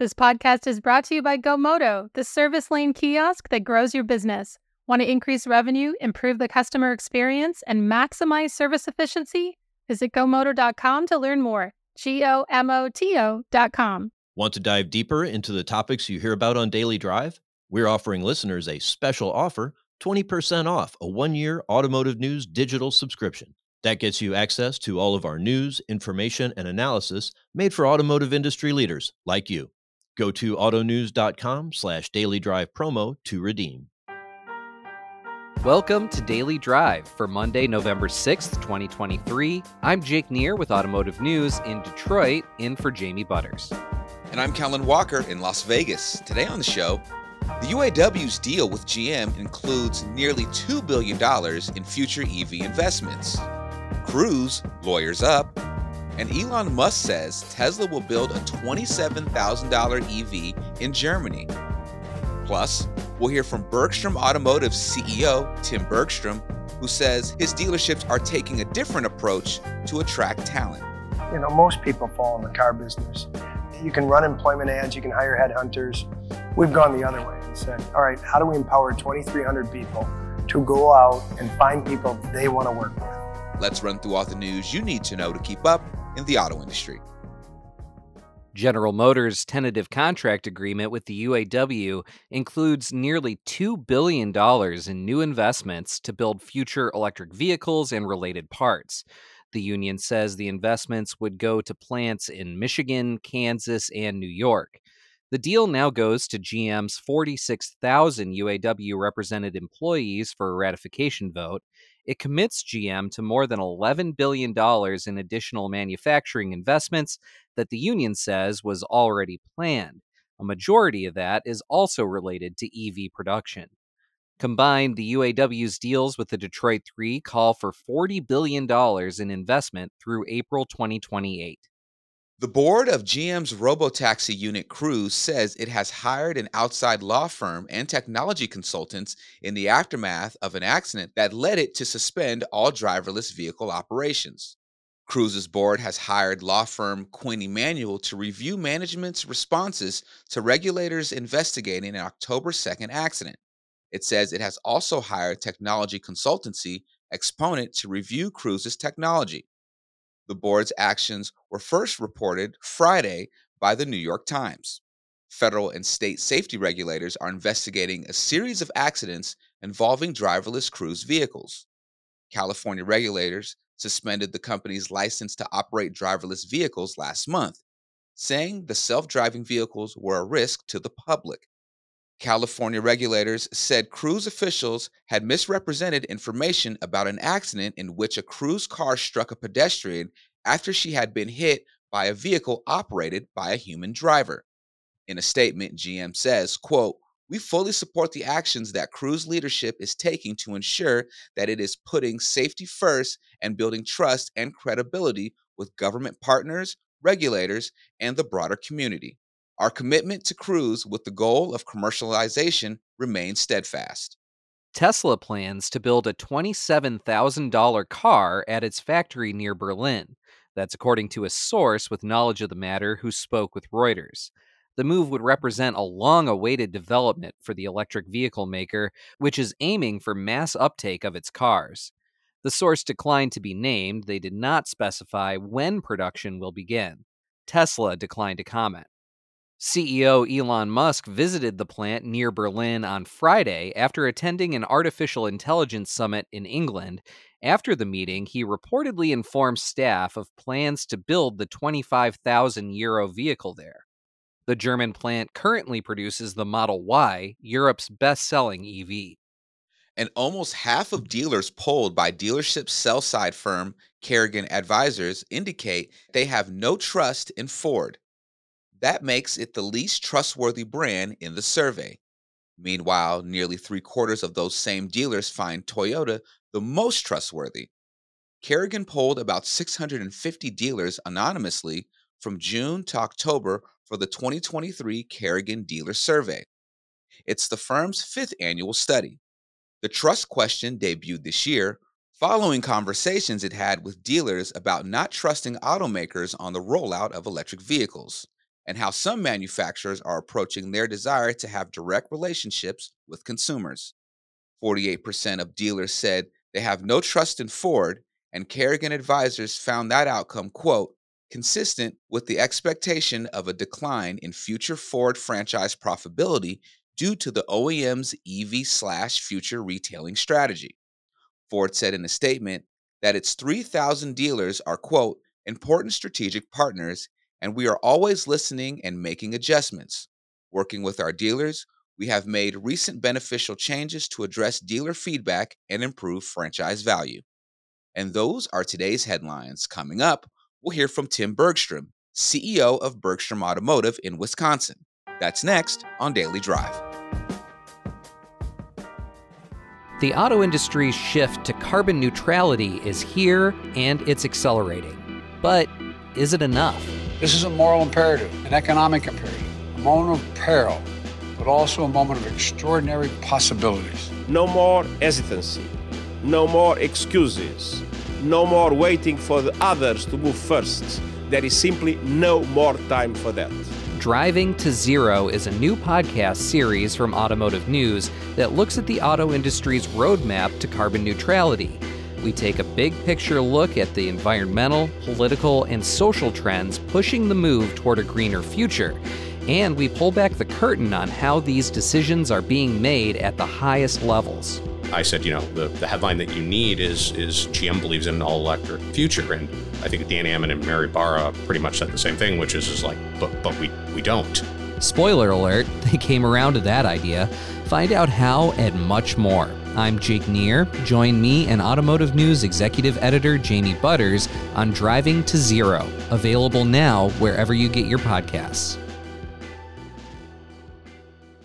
This podcast is brought to you by GoMoto, the service lane kiosk that grows your business. Want to increase revenue, improve the customer experience, and maximize service efficiency? Visit GoMoto.com to learn more. G O M O T O.com. Want to dive deeper into the topics you hear about on Daily Drive? We're offering listeners a special offer 20% off a one year automotive news digital subscription. That gets you access to all of our news, information, and analysis made for automotive industry leaders like you. Go to autonews.com slash daily drive promo to redeem. Welcome to Daily Drive for Monday, November 6th, 2023. I'm Jake Neer with Automotive News in Detroit, in for Jamie Butters. And I'm Kellen Walker in Las Vegas. Today on the show, the UAW's deal with GM includes nearly $2 billion in future EV investments. Cruise lawyers up, and Elon Musk says Tesla will build a $27,000 EV in Germany. Plus, we'll hear from Bergstrom Automotive CEO Tim Bergstrom, who says his dealerships are taking a different approach to attract talent. You know, most people fall in the car business. You can run employment ads, you can hire headhunters. We've gone the other way and said, all right, how do we empower 2,300 people to go out and find people they want to work with? Let's run through all the news you need to know to keep up in the auto industry. General Motors' tentative contract agreement with the UAW includes nearly $2 billion in new investments to build future electric vehicles and related parts. The union says the investments would go to plants in Michigan, Kansas, and New York. The deal now goes to GM's 46,000 UAW represented employees for a ratification vote, it commits GM to more than $11 billion in additional manufacturing investments that the union says was already planned. A majority of that is also related to EV production. Combined, the UAW's deals with the Detroit Three call for $40 billion in investment through April 2028. The board of GM's robotaxi unit Cruise says it has hired an outside law firm and technology consultants in the aftermath of an accident that led it to suspend all driverless vehicle operations. Cruise's board has hired law firm Quinn Emanuel to review management's responses to regulators investigating an October 2nd accident. It says it has also hired technology consultancy Exponent to review Cruise's technology. The board's actions were first reported Friday by the New York Times. Federal and state safety regulators are investigating a series of accidents involving driverless Cruise vehicles. California regulators suspended the company's license to operate driverless vehicles last month, saying the self driving vehicles were a risk to the public. California regulators said Cruise officials had misrepresented information about an accident in which a Cruise car struck a pedestrian after she had been hit by a vehicle operated by a human driver. In a statement, GM says, quote, we fully support the actions that Cruise leadership is taking to ensure that it is putting safety first and building trust and credibility with government partners, regulators, and the broader community. Our commitment to Cruise with the goal of commercialization remains steadfast. Tesla plans to build a $27,000 car at its factory near Berlin. That's according to a source with knowledge of the matter who spoke with Reuters. The move would represent a long awaited development for the electric vehicle maker, which is aiming for mass uptake of its cars. The source declined to be named, they did not specify when production will begin. Tesla declined to comment. CEO Elon Musk visited the plant near Berlin on Friday after attending an artificial intelligence summit in England. After the meeting, he reportedly informed staff of plans to build the 25,000 euro vehicle there. The German plant currently produces the Model Y, Europe's best selling EV. And almost half of dealers polled by dealership sell side firm Kerrigan Advisors indicate they have no trust in Ford that makes it the least trustworthy brand in the survey. Meanwhile, nearly three quarters of those same dealers find Toyota the most trustworthy. Kerrigan polled about 650 dealers anonymously from June to October for the 2023 Kerrigan Dealer Survey. It's the firm's fifth annual study. The trust question debuted this year following conversations it had with dealers about not trusting automakers on the rollout of electric vehicles and how some manufacturers are approaching their desire to have direct relationships with consumers. 48% of dealers said they have no trust in Ford, and Kerrigan Advisors found that outcome, quote, consistent with the expectation of a decline in future Ford franchise profitability due to the OEM's EV slash future retailing strategy. Ford said in a statement that its 3,000 dealers are, quote, important strategic partners, and we are always listening and making adjustments. Working with our dealers, we have made recent beneficial changes to address dealer feedback and improve franchise value. And those are today's headlines. Coming up, we'll hear from Tim Bergstrom, CEO of Bergstrom Automotive in Wisconsin. That's next on Daily Drive. The auto industry's shift to carbon neutrality is here and it's accelerating. But is it enough? This is a moral imperative, an economic imperative, a moment of peril, but also a moment of extraordinary possibilities. No more hesitancy, no more excuses, no more waiting for the others to move first. There is simply no more time for that. Driving to Zero is a new podcast series from Automotive News that looks at the auto industry's roadmap to carbon neutrality. We take a big picture look at the environmental, political, and social trends pushing the move toward a greener future. And we pull back the curtain on how these decisions are being made at the highest levels. I said, you know, the, the headline that you need is is GM believes in an all electric future. And I think Dan Ammann and Mary Barra pretty much said the same thing, which is, is like, but but we, we don't. Spoiler alert, they came around to that idea. Find out how and much more. I'm Jake Neer. Join me and Automotive News Executive Editor Jamie Butters on Driving to Zero, available now wherever you get your podcasts.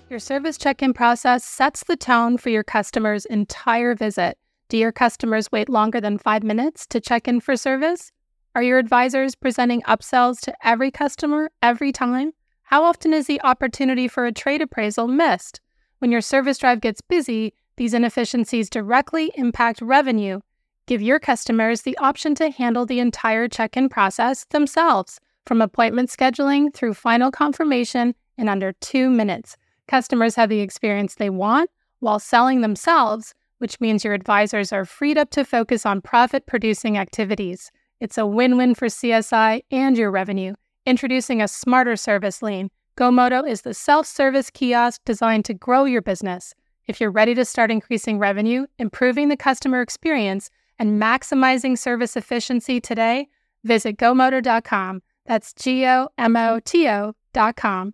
Your service check in process sets the tone for your customer's entire visit. Do your customers wait longer than five minutes to check in for service? Are your advisors presenting upsells to every customer every time? How often is the opportunity for a trade appraisal missed? When your service drive gets busy, these inefficiencies directly impact revenue. Give your customers the option to handle the entire check in process themselves, from appointment scheduling through final confirmation in under two minutes. Customers have the experience they want while selling themselves, which means your advisors are freed up to focus on profit producing activities. It's a win win for CSI and your revenue. Introducing a smarter service lane, GoMoto is the self service kiosk designed to grow your business. If you're ready to start increasing revenue, improving the customer experience, and maximizing service efficiency today, visit gomoto.com. That's G O M O T O.com.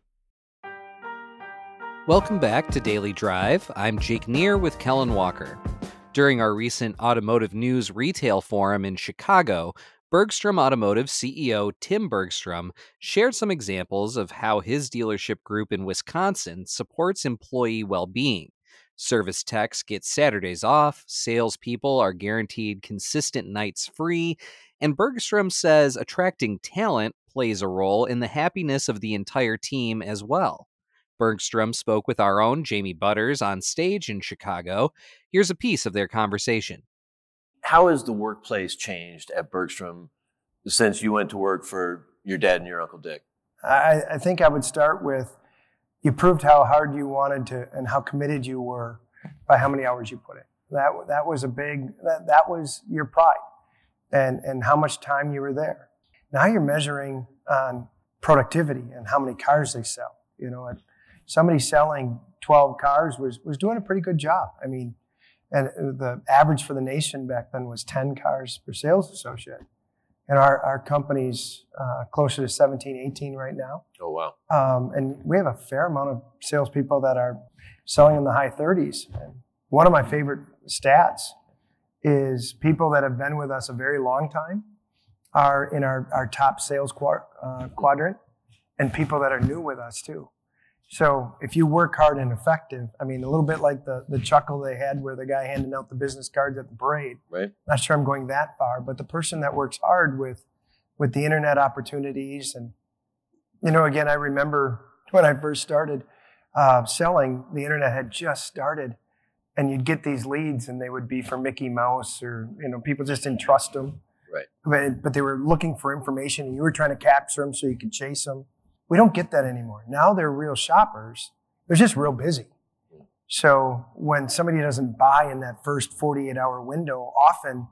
Welcome back to Daily Drive. I'm Jake Neer with Kellen Walker. During our recent Automotive News Retail Forum in Chicago, Bergstrom Automotive CEO Tim Bergstrom shared some examples of how his dealership group in Wisconsin supports employee well being. Service techs get Saturdays off, salespeople are guaranteed consistent nights free, and Bergstrom says attracting talent plays a role in the happiness of the entire team as well. Bergstrom spoke with our own Jamie Butters on stage in Chicago. Here's a piece of their conversation. How has the workplace changed at Bergstrom since you went to work for your dad and your Uncle Dick? I, I think I would start with you proved how hard you wanted to and how committed you were by how many hours you put in. That, that was a big, that, that was your pride and, and how much time you were there. Now you're measuring on productivity and how many cars they sell. You know, somebody selling 12 cars was, was doing a pretty good job. I mean, and the average for the nation back then was 10 cars per sales associate. And our, our company's uh, closer to 17, 18 right now. Oh, wow. Um, and we have a fair amount of salespeople that are selling in the high 30s. And one of my favorite stats is people that have been with us a very long time are in our, our top sales quad, uh, quadrant, and people that are new with us too. So if you work hard and effective, I mean, a little bit like the, the chuckle they had where the guy handing out the business cards at the parade. Right. Not sure I'm going that far, but the person that works hard with with the internet opportunities and you know, again, I remember when I first started uh, selling, the internet had just started, and you'd get these leads, and they would be for Mickey Mouse or you know, people just didn't trust them. Right. But, but they were looking for information, and you were trying to capture them so you could chase them We don't get that anymore. Now they're real shoppers. They're just real busy. So when somebody doesn't buy in that first 48 hour window, often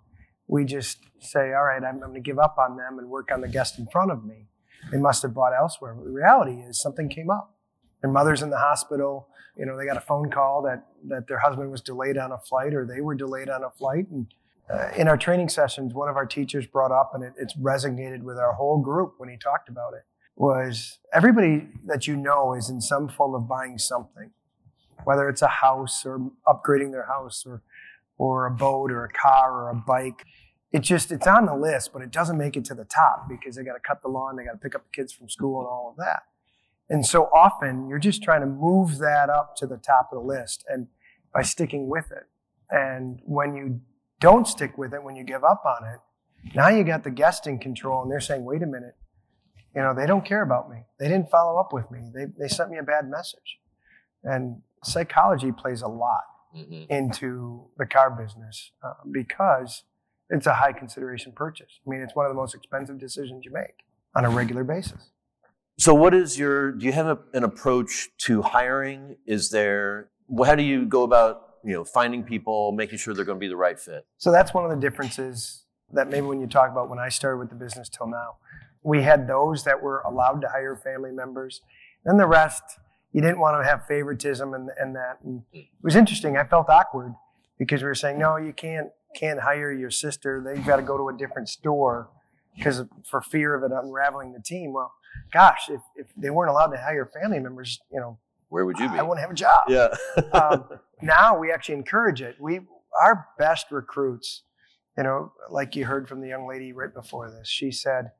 we just say, all right, I'm, I'm going to give up on them and work on the guest in front of me. They must have bought elsewhere. But the reality is something came up. Their mother's in the hospital. You know, they got a phone call that, that their husband was delayed on a flight or they were delayed on a flight. And uh, in our training sessions, one of our teachers brought up, and it, it's resonated with our whole group when he talked about it, was everybody that you know is in some form of buying something whether it's a house or upgrading their house or or a boat or a car or a bike. It just it's on the list, but it doesn't make it to the top because they got to cut the lawn, they got to pick up the kids from school and all of that. And so often you're just trying to move that up to the top of the list and by sticking with it. And when you don't stick with it, when you give up on it, now you got the guest in control and they're saying, wait a minute, you know, they don't care about me. They didn't follow up with me. They, they sent me a bad message. And psychology plays a lot mm-hmm. into the car business uh, because it's a high consideration purchase. I mean, it's one of the most expensive decisions you make on a regular basis. So, what is your? Do you have a, an approach to hiring? Is there? How do you go about you know finding people, making sure they're going to be the right fit? So that's one of the differences that maybe when you talk about when I started with the business till now, we had those that were allowed to hire family members, then the rest you didn't want to have favoritism and, and that. And it was interesting. I felt awkward because we were saying, no, you can't can't hire your sister. They've got to go to a different store because for fear of it unraveling the team. Well, gosh, if, if they weren't allowed to hire family members, you know, where would you be? I wouldn't have a job. Yeah. um, now we actually encourage it. We our best recruits, you know, like you heard from the young lady right before this, she said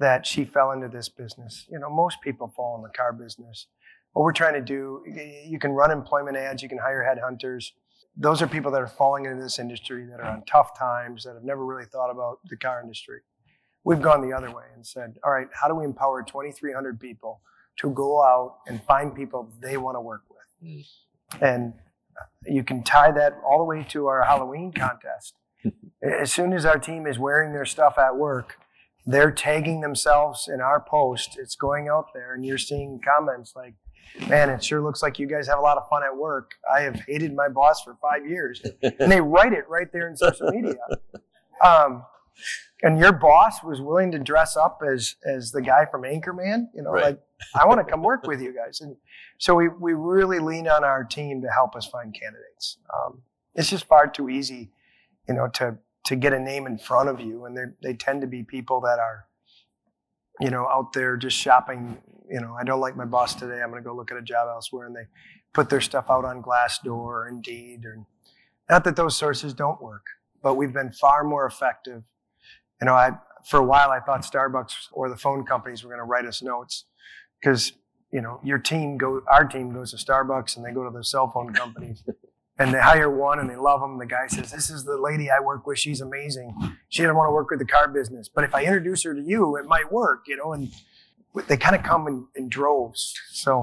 that she fell into this business. You know, most people fall in the car business what we're trying to do, you can run employment ads, you can hire headhunters. Those are people that are falling into this industry that are on tough times, that have never really thought about the car industry. We've gone the other way and said, all right, how do we empower 2,300 people to go out and find people they want to work with? And uh, you can tie that all the way to our Halloween contest. as soon as our team is wearing their stuff at work, they're tagging themselves in our post. It's going out there, and you're seeing comments like, man, it sure looks like you guys have a lot of fun at work. I have hated my boss for five years. and they write it right there in social media. Um, and your boss was willing to dress up as as the guy from Anchorman, you know, right. like I want to come work with you guys. And so we we really lean on our team to help us find candidates. Um, it's just far too easy, you know, to to get a name in front of you, and they tend to be people that are, you know, out there just shopping you know, I don't like my boss today. I'm going to go look at a job elsewhere, and they put their stuff out on Glassdoor or Indeed, or not that those sources don't work, but we've been far more effective. You know, I for a while I thought Starbucks or the phone companies were going to write us notes because you know your team go, our team goes to Starbucks and they go to the cell phone companies. and they hire one and they love them. The guy says, "This is the lady I work with. She's amazing. She doesn't want to work with the car business, but if I introduce her to you, it might work." You know, and they kind of come in, in droves. So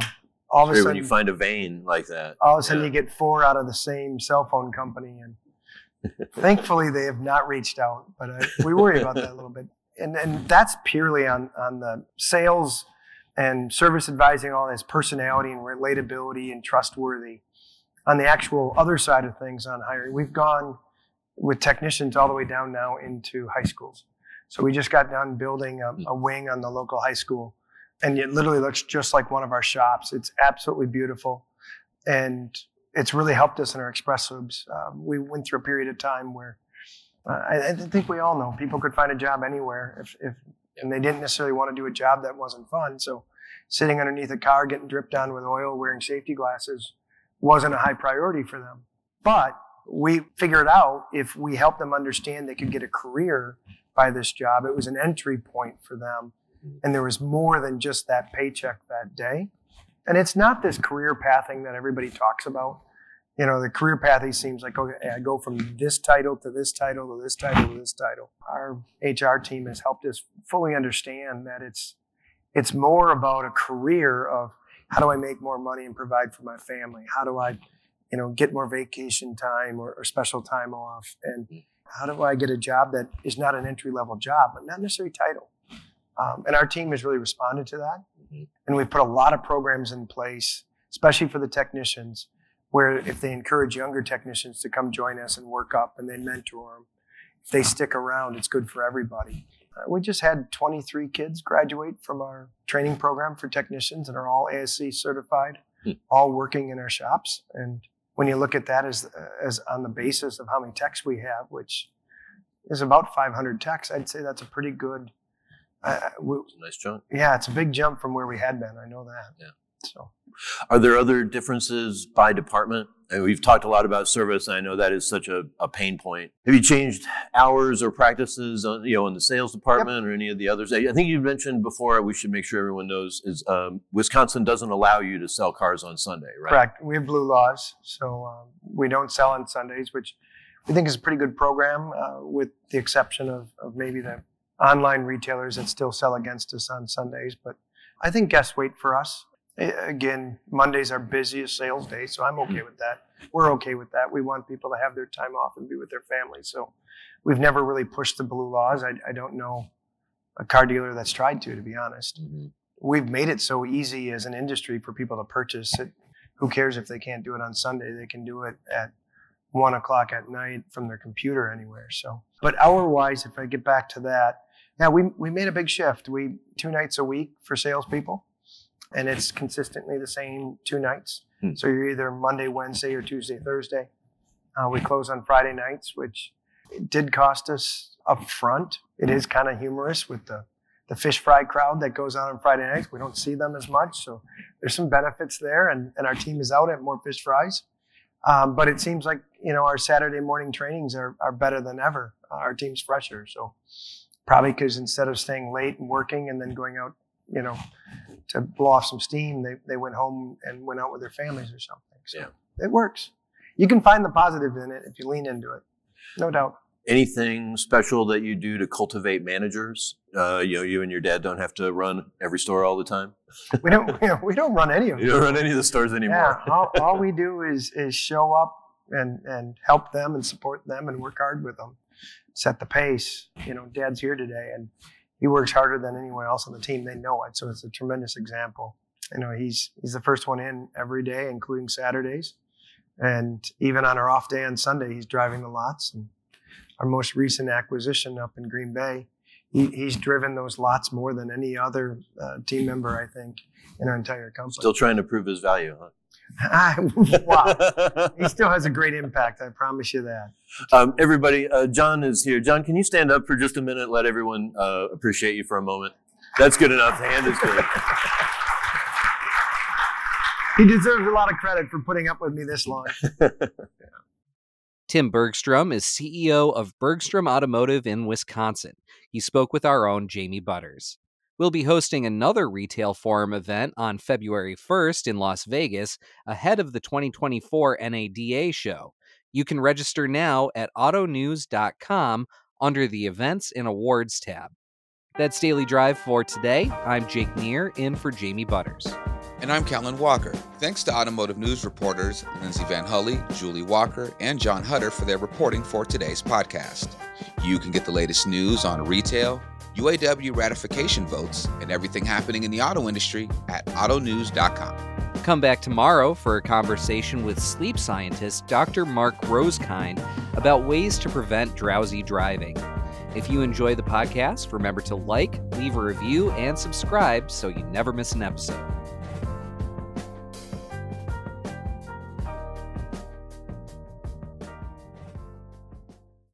all of a sudden, when you find a vein like that, all of a sudden yeah. you get four out of the same cell phone company, and thankfully they have not reached out. But uh, we worry about that a little bit, and and that's purely on on the sales and service advising, all this personality and relatability and trustworthy. On the actual other side of things on hiring, we've gone with technicians all the way down now into high schools. So we just got done building a, a wing on the local high school, and it literally looks just like one of our shops. It's absolutely beautiful, and it's really helped us in our express subs. Um, we went through a period of time where uh, I, I, think we all know people could find a job anywhere if, if and they didn't necessarily want to do a job that wasn't fun. So sitting underneath a car getting dripped on with oil, wearing safety glasses wasn't a high priority for them. But we figured out if we helped them understand they could get a career by this job. It was an entry point for them. And there was more than just that paycheck that day. And it's not this career pathing that everybody talks about. You know, the career pathing seems like, okay, I go from this title to this title to this title to this title. Our HR team has helped us fully understand that it's it's more about a career of how do I make more money and provide for my family? How do I, you know, get more vacation time or, or special time off? And how do I get a job that is not an entry level job, but not necessarily title? Um, and our team has really responded to that. Mm-hmm. And we've put a lot of programs in place, especially for the technicians, where if they encourage younger technicians to come join us and work up and they mentor them, if they stick around, it's good for everybody. Uh, we just had 23 kids graduate from our training program for technicians and are all ASE certified, hmm. all working in our shops. And when you look at that as, as on the basis of how many techs we have, which is about 500 techs, I'd say that's a pretty good. Uh, we, nice jump. Yeah, it's a big jump from where we had been. I know that. Yeah. So, are there other differences by department? And we've talked a lot about service, and I know that is such a, a pain point. Have you changed hours or practices, on, you know, in the sales department yep. or any of the others? I think you mentioned before. We should make sure everyone knows is um, Wisconsin doesn't allow you to sell cars on Sunday, right? Correct. We have blue laws, so um, we don't sell on Sundays, which we think is a pretty good program, uh, with the exception of, of maybe the online retailers that still sell against us on Sundays. But I think guests wait for us again, Monday's our busiest sales day, so I'm okay with that. We're okay with that. We want people to have their time off and be with their families. So we've never really pushed the blue laws. I, I don't know a car dealer that's tried to, to be honest. Mm-hmm. We've made it so easy as an industry for people to purchase it. Who cares if they can't do it on Sunday? They can do it at one o'clock at night from their computer anywhere. So, but hour wise, if I get back to that, yeah, we, we made a big shift. We two nights a week for salespeople and it's consistently the same two nights. Hmm. So you're either Monday, Wednesday, or Tuesday, Thursday. Uh, we close on Friday nights, which did cost us up front. It is kind of humorous with the the fish fry crowd that goes on on Friday nights. We don't see them as much, so there's some benefits there, and, and our team is out at more fish fries. Um, but it seems like you know our Saturday morning trainings are, are better than ever. Uh, our team's fresher, so probably because instead of staying late and working and then going out, you know, to blow off some steam, they, they went home and went out with their families or something. So yeah. it works. You can find the positive in it if you lean into it, no doubt. Anything special that you do to cultivate managers? Uh, you know, you and your dad don't have to run every store all the time. we don't. You know, we don't run any of. You don't run any of the stores anymore. Yeah, all, all we do is is show up and and help them and support them and work hard with them, set the pace. You know, Dad's here today, and he works harder than anyone else on the team. They know it, so it's a tremendous example. You know, he's he's the first one in every day, including Saturdays, and even on our off day on Sunday, he's driving the lots. And our most recent acquisition up in Green Bay, he, he's driven those lots more than any other uh, team member, I think, in our entire company. Still trying to prove his value, huh? wow. he still has a great impact. I promise you that. Um, everybody, uh, John is here. John, can you stand up for just a minute? Let everyone uh, appreciate you for a moment. That's good enough. The hand is good. he deserves a lot of credit for putting up with me this long. Tim Bergstrom is CEO of Bergstrom Automotive in Wisconsin. He spoke with our own Jamie Butters. We'll be hosting another Retail Forum event on February 1st in Las Vegas ahead of the 2024 NADA show. You can register now at autonews.com under the Events and Awards tab. That's Daily Drive for today. I'm Jake Neer, in for Jamie Butters. And I'm Kellen Walker. Thanks to automotive news reporters Lindsay VanHulle, Julie Walker, and John Huetter for their reporting for today's podcast. You can get the latest news on retail, UAW ratification votes, and everything happening in the auto industry at autonews.com. Come back tomorrow for a conversation with sleep scientist Dr. Mark Rosekind about ways to prevent drowsy driving. If you enjoy the podcast, remember to like, leave a review, and subscribe so you never miss an episode.